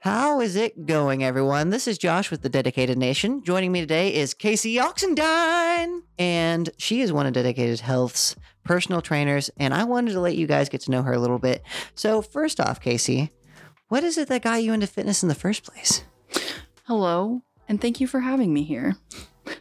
How is it going, everyone? This is Josh with the Dedicated Nation. Joining me today is Kasi Oxendine, and she is one of Dedicated Health's personal trainers. And I wanted to let you guys get to know her a little bit. So, first off, Kasi, what is it that got you into fitness in the first place? Hello, and thank you for having me here.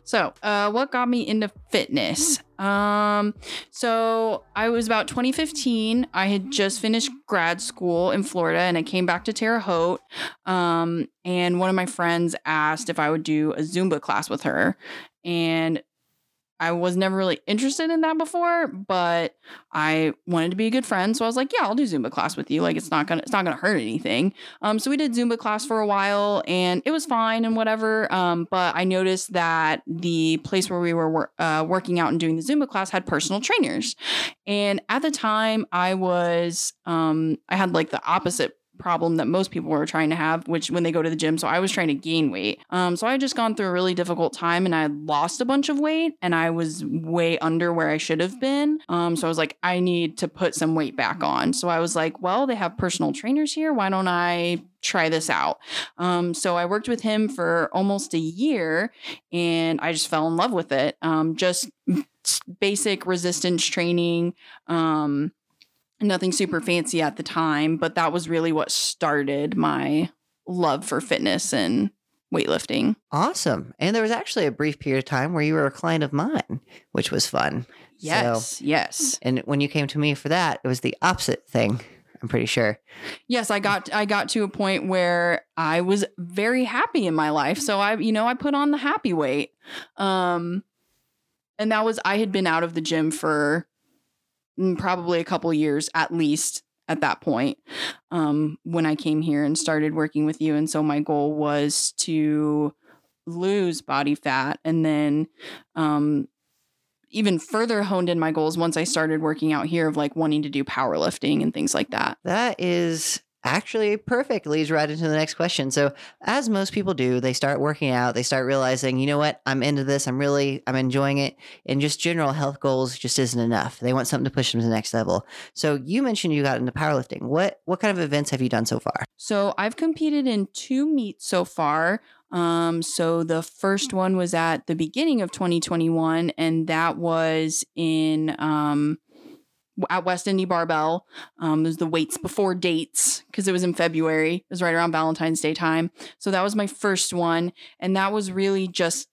So, uh, what got me into fitness? Um, so I was about 2015. I had just finished grad school in Florida, and I came back to Terre Haute. Um, and one of my friends asked if I would do a Zumba class with her, and I was never really interested in that before, but I wanted to be a good friend, so I was like, "Yeah, I'll do Zumba class with you. Like, it's not gonna, it's not gonna hurt anything." Um, so we did Zumba class for a while, and it was fine and whatever. Um, but I noticed that the place where we were wor- uh, working out and doing the Zumba class had personal trainers, and at the time, I was, um, I had like the opposite problem that most people were trying to have, which when they go to the gym. So I was trying to gain weight. Um, so I had just gone through a really difficult time and I lost a bunch of weight and I was way under where I should have been. Um, so I was like, I need to put some weight back on. So I was like, well, they have personal trainers here. Why don't I try this out? Um, so I worked with him for almost a year and I just fell in love with it. Um, just basic resistance training. Um, nothing super fancy at the time, but that was really what started my love for fitness and weightlifting. Awesome. And there was actually a brief period of time where you were a client of mine, which was fun. Yes, So- yes. and when you came to me for that, it was the opposite thing, I'm pretty sure. Yes, I got I got to a point where I was very happy in my life. So I, you know, I put on the happy weight. Um and that was I had been out of the gym for probably a couple years at least at that point um when I came here and started working with you and so my goal was to lose body fat and then um even further honed in my goals once I started working out here of like wanting to do powerlifting and things like that. That is actually perfect. Leads right into the next question. So, as most people do, they start working out, they start realizing, you know what, I'm into this, I'm really, I'm enjoying it. And just general health goals just isn't enough. They want something to push them to the next level. So, you mentioned you got into powerlifting. What, what kind of events have you done so far? So I've competed in two meets so far. Um, so the first one was at the beginning of 2021, and that was in um at West Indy Barbell. Um, was the weights before dates because it was in February. It was right around Valentine's Day time. So that was my first one, and that was really just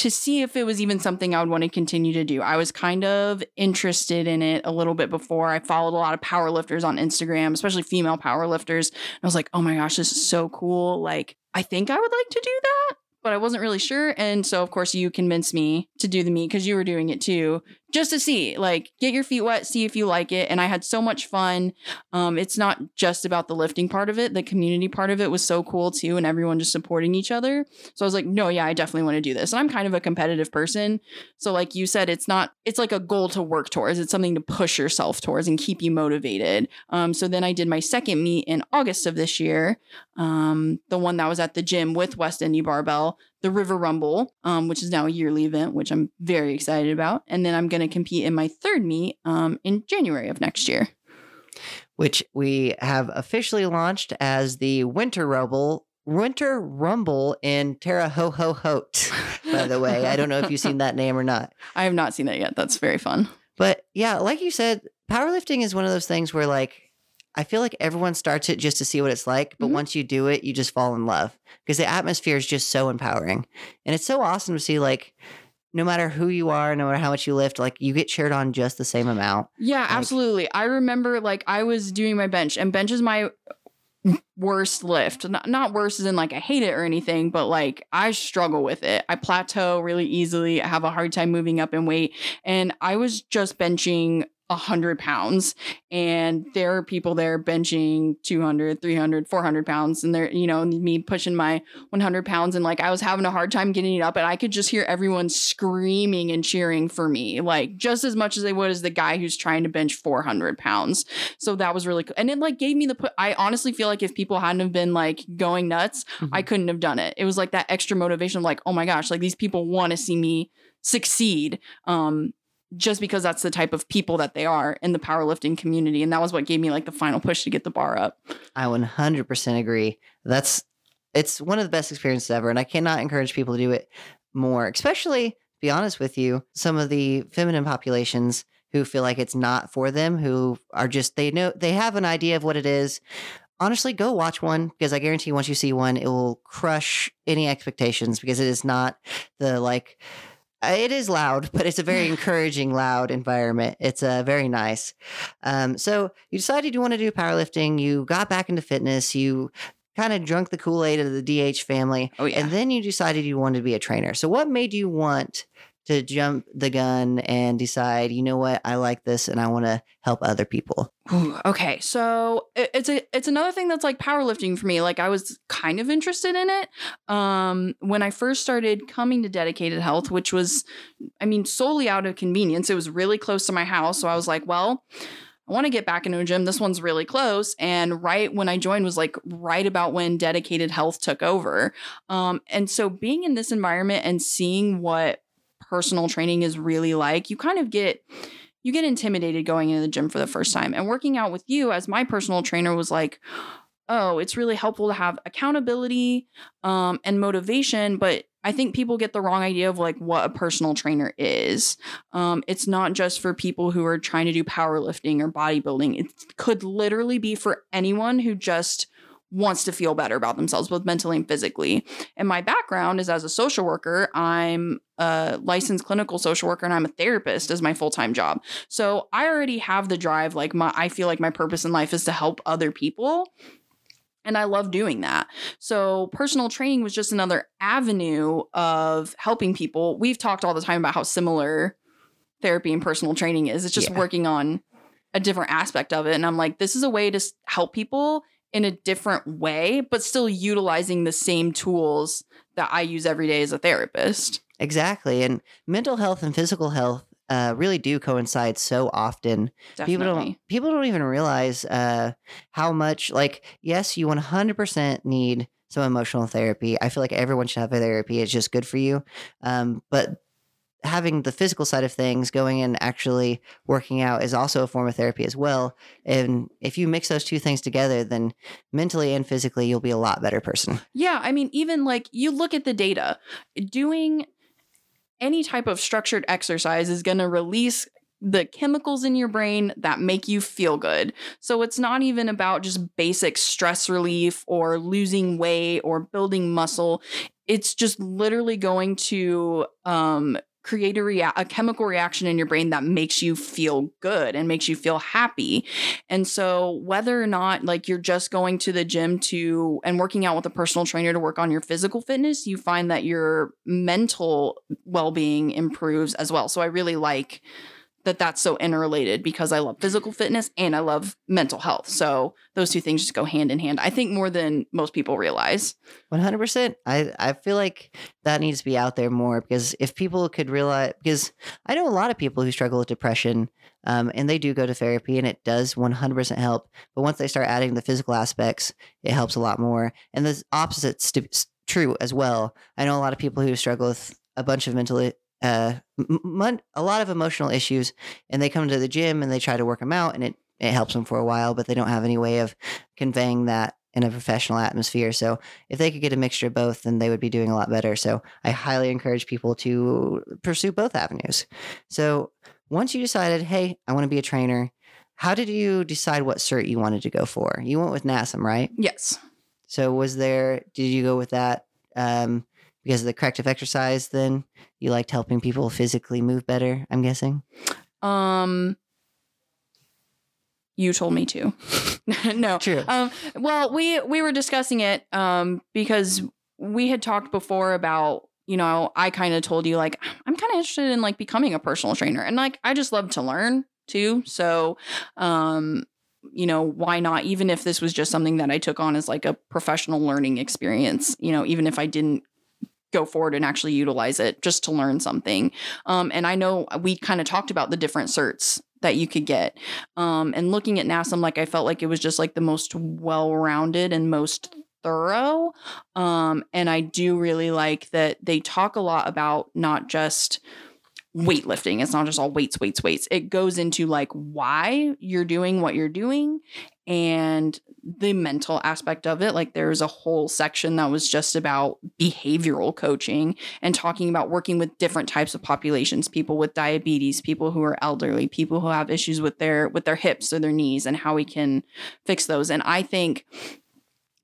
to see if it was even something I would want to continue to do. I was kind of interested in it a little bit before. I followed a lot of powerlifters on Instagram, especially female powerlifters. I was like, oh my gosh, this is so cool. Like, I think I would like to do that, but I wasn't really sure. And so, of course, you convinced me to do the meet because you were doing it too, just to see, like, get your feet wet, see if you like it. And I had so much fun. Um, it's not just about the lifting part of it, the community part of it was so cool too, and everyone just supporting each other. So I was like, no, yeah, I definitely want to do this. And I'm kind of a competitive person. So, like you said, it's not, it's like a goal to work towards. It's something to push yourself towards and keep you motivated. Um, so then I did my second meet in August of this year, um, the one that was at the gym with West Indy Barbell, the River Rumble, um, which is now a yearly event, which I'm very excited about. And then I'm going to compete in my third meet um, in January of next year. Which we have officially launched as the Winter Rumble. Winter Rumble in Terre Ho Ho Haute, by the way. I don't know if you've seen that name or not. I have not seen that yet. That's very fun. But yeah, like you said, powerlifting is one of those things where like I feel like everyone starts it just to see what it's like, but Mhm. once you do it, you just fall in love because the atmosphere is just so empowering. And it's so awesome to see like no matter who you are, no matter how much you lift, like you get cheered on just the same amount. Yeah, absolutely. I remember like I was doing my bench, and bench is my worst lift. Not, not worse as in like I hate it or anything, but like I struggle with it. I plateau really easily. I have a hard time moving up in weight. And I was just benching 100 pounds. And there are people there benching 200 300 400 pounds. And they're you know me pushing my 100 pounds. And like i was having a hard time getting it up. And i could just hear everyone screaming and cheering for me like just as much as they would as the guy who's trying to bench 400 pounds. So that was really cool. And it like gave me the pu- i honestly feel like if people hadn't have been like going nuts i couldn't have done it. It was like that extra motivation of like oh my gosh like these people want to see me succeed. Um just because that's the type of people that they are in the powerlifting community and that was what gave me like the final push to get the bar up I 100% agree. That's it's one of the best experiences ever, and I cannot encourage people to do it more. Especially, be honest with you, some of the feminine populations who feel like it's not for them, who are just they know they have an idea of what it is. Honestly, go watch one because I guarantee once you see one, it will crush any expectations because it is not the like it is loud, but it's a very encouraging, loud environment. It's uh, very nice. Um, so you decided you want to do powerlifting. You got back into fitness. You kind of drunk the Kool Aid of the DH family. Oh, yeah. And then you decided you wanted to be a trainer. So what made you want to jump the gun and decide, you know what, I like this and I want to help other people? Ooh, okay, so it- it's a it's another thing that's like powerlifting for me. Like I was kind of interested in it um, when I first started coming to Dedicated Health, which was, I mean, solely out of convenience. It was really close to my house, so I was like, well. I want to get back into a gym. This one's really close. And right when I joined was like right about when Dedicated Health took over. Um, and so being in this environment and seeing what personal training is really like, you kind of get you get intimidated going into the gym for the first time. And working out with you as my personal trainer was like, oh, it's really helpful to have accountability um, and motivation. But I think people get the wrong idea of like what a personal trainer is. Um, it's not just for people who are trying to do powerlifting or bodybuilding. It could literally be for anyone who just wants to feel better about themselves, both mentally and physically. And my background is as a social worker. I'm a licensed clinical social worker and I'm a therapist as my full-time job. So I already have the drive like my I feel like my purpose in life is to help other people. And I love doing that. So, personal training was just another avenue of helping people. We've talked all the time about how similar therapy and personal training is. It's just Yeah. working on a different aspect of it. And I'm like, this is a way to help people in a different way, but still utilizing the same tools that I use every day as a therapist. Exactly. And mental health and physical health uh, really do coincide so often. Definitely. People don't people don't even realize uh, how much like yes, you 100% need some emotional therapy. I feel like everyone should have a therapy. It's just good for you. Um, but having the physical side of things, going and actually working out is also a form of therapy as well. And if you mix those two things together, then mentally and physically, you'll be a lot better person. Yeah, I mean, even like you look at the data, doing any type of structured exercise is going to release the chemicals in your brain that make you feel good. So it's not even about just basic stress relief or losing weight or building muscle. It's just literally going to um, create a, rea- a chemical reaction in your brain that makes you feel good and makes you feel happy. And so whether or not like you're just going to the gym to and working out with a personal trainer to work on your physical fitness, you find that your mental well-being improves as well. So I really like that that's so interrelated because I love physical fitness and I love mental health. So those two things just go hand in hand. I think more than most people realize. One hundred percent. I I feel like that needs to be out there more because if people could realize, because I know a lot of people who struggle with depression, um, and they do go to therapy, and it does one hundred percent help. But once they start adding the physical aspects, it helps a lot more. And the opposite's true as well. I know a lot of people who struggle with a bunch of mental. Uh, mon- a lot of emotional issues, and they come to the gym and they try to work them out, and it it helps them for a while, but they don't have any way of conveying that in a professional atmosphere. So if they could get a mixture of both, then they would be doing a lot better. So I highly encourage people to pursue both avenues. So once you decided, hey, I want to be a trainer, how did you decide what cert you wanted to go for? You went with NASM, right? Yes. So was there, did you go with that um, because of the corrective exercise then? You liked helping people physically move better, I'm guessing? Um you told me to. no. True. Um, well, we we were discussing it um, because we had talked before about you know I kind of told you like I'm kind of interested in like becoming a personal trainer and like I just love to learn too. So, um, you know, why not? Even if this was just something that I took on as like a professional learning experience, you know, even if I didn't go forward and actually utilize it just to learn something. Um, and I know we kind of talked about the different certs that you could get. Um, and looking at NASM, like I felt like it was just like the most well-rounded and most thorough. Um, and I do really like that they talk a lot about not just weightlifting. It's not just all weights, weights, weights. It goes into like why you're doing what you're doing and the mental aspect of it. Like there's a whole section that was just about behavioral coaching and talking about working with different types of populations, people with diabetes, people who are elderly, people who have issues with their with their hips or their knees and how we can fix those. And I think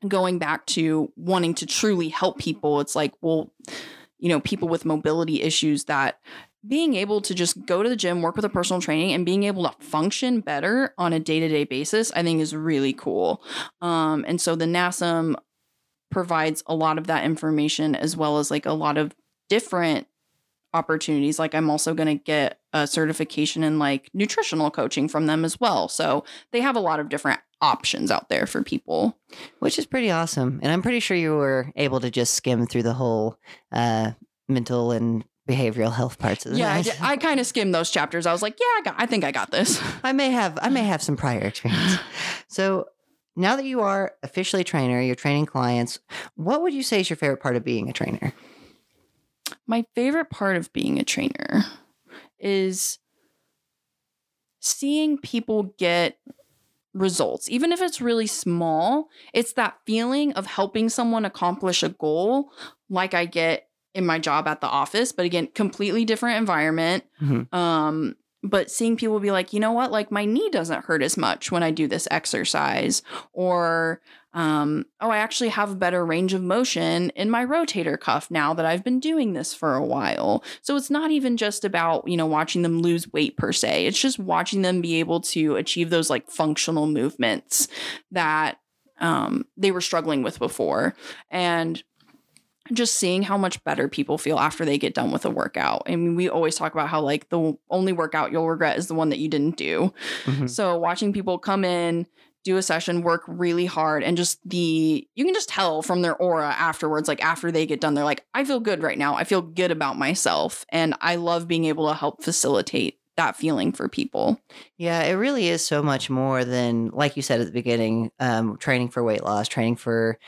going back to wanting to truly help people, it's like, well, you know, people with mobility issues that being able to just go to the gym, work with a personal training, and being able to function better on a day to day basis, I think is really cool. Um, and so the NASM provides a lot of that information as well as like a lot of different opportunities. Like I'm also going to get a certification in like nutritional coaching from them as well. So they have a lot of different options out there for people. which is pretty awesome. And I'm pretty sure you were able to just skim through the whole uh, mental and behavioral health parts of the Yeah, I, night. did- I kind of skimmed those chapters. I was like, yeah, I got I think I got this. I may have I may have some prior experience. So now that you are officially a trainer, you're training clients. What would you say is your favorite part of being a trainer? My favorite part of being a trainer is seeing people get results. Even if it's really small, it's that feeling of helping someone accomplish a goal like I get in my job at the office, but again, completely different environment. Mhm. Um but seeing people be like, you know what, like my knee doesn't hurt as much when I do this exercise, or um, oh, I actually have a better range of motion in my rotator cuff now that I've been doing this for a while. So it's not even just about, you know, watching them lose weight per se. It's just watching them be able to achieve those like functional movements that um, they were struggling with before. And just seeing how much better people feel after they get done with a workout. I mean, we always talk about how like the only workout you'll regret is the one that you didn't do. Mhm. So watching people come in, do a session, work really hard, and just the you can just tell from their aura afterwards, like after they get done, they're like, I feel good right now. I feel good about myself. And I love being able to help facilitate that feeling for people. Yeah, it really is so much more than, like you said at the beginning, um, training for weight loss, training for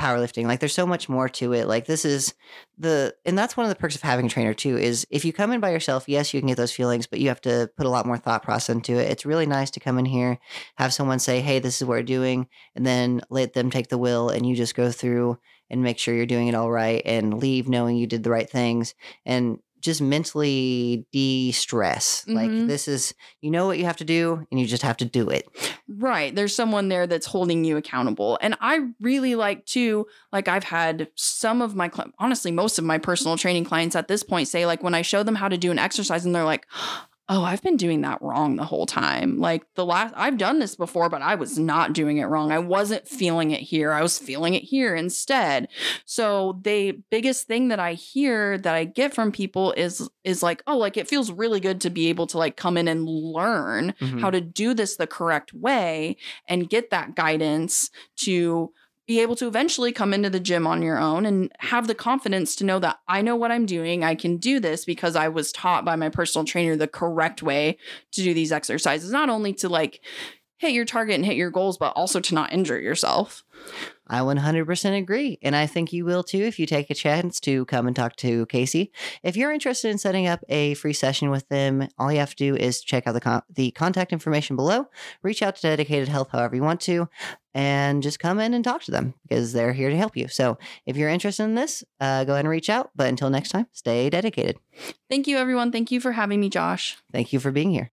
powerlifting. Like, there's so much more to it. Like, this is the, and that's one of the perks of having a trainer too. Is if you come in by yourself, yes, you can get those feelings, but you have to put a lot more thought process into it. It's really nice to come in here, have someone say, "Hey, this is what we're doing," and then let them take the will and you just go through and make sure you're doing it all right, and leave knowing you did the right things, and just mentally de-stress. Like Mhm. this is you know what you have to do and you just have to do it. Right. There's someone there that's holding you accountable. And I really like to, like, I've had some of my, honestly, most of my personal training clients at this point say, like, when I show them how to do an exercise and they're like, oh, I've been doing that wrong the whole time. Like, the last, I've done this before, but I was not doing it wrong. I wasn't feeling it here. I was feeling it here instead. So, the biggest thing that I hear that I get from people is, is like, oh, like, it feels really good to be able to, like, come in and learn Mhm. how to do this the correct way and get that guidance to be able to eventually come into the gym on your own and have the confidence to know that I know what I'm doing. I can do this because I was taught by my personal trainer the correct way to do these exercises, not only to like hit your target and hit your goals, but also to not injure yourself. I 100% agree. And I think you will too if you take a chance to come and talk to Kasi. If you're interested in setting up a free session with them, all you have to do is check out the, con- the contact information below, reach out to Dedicated Health however you want to, and just come in and talk to them because they're here to help you. So if you're interested in this, uh, go ahead and reach out. But until next time, stay dedicated. Thank you, everyone. Thank you for having me, Josh. Thank you for being here.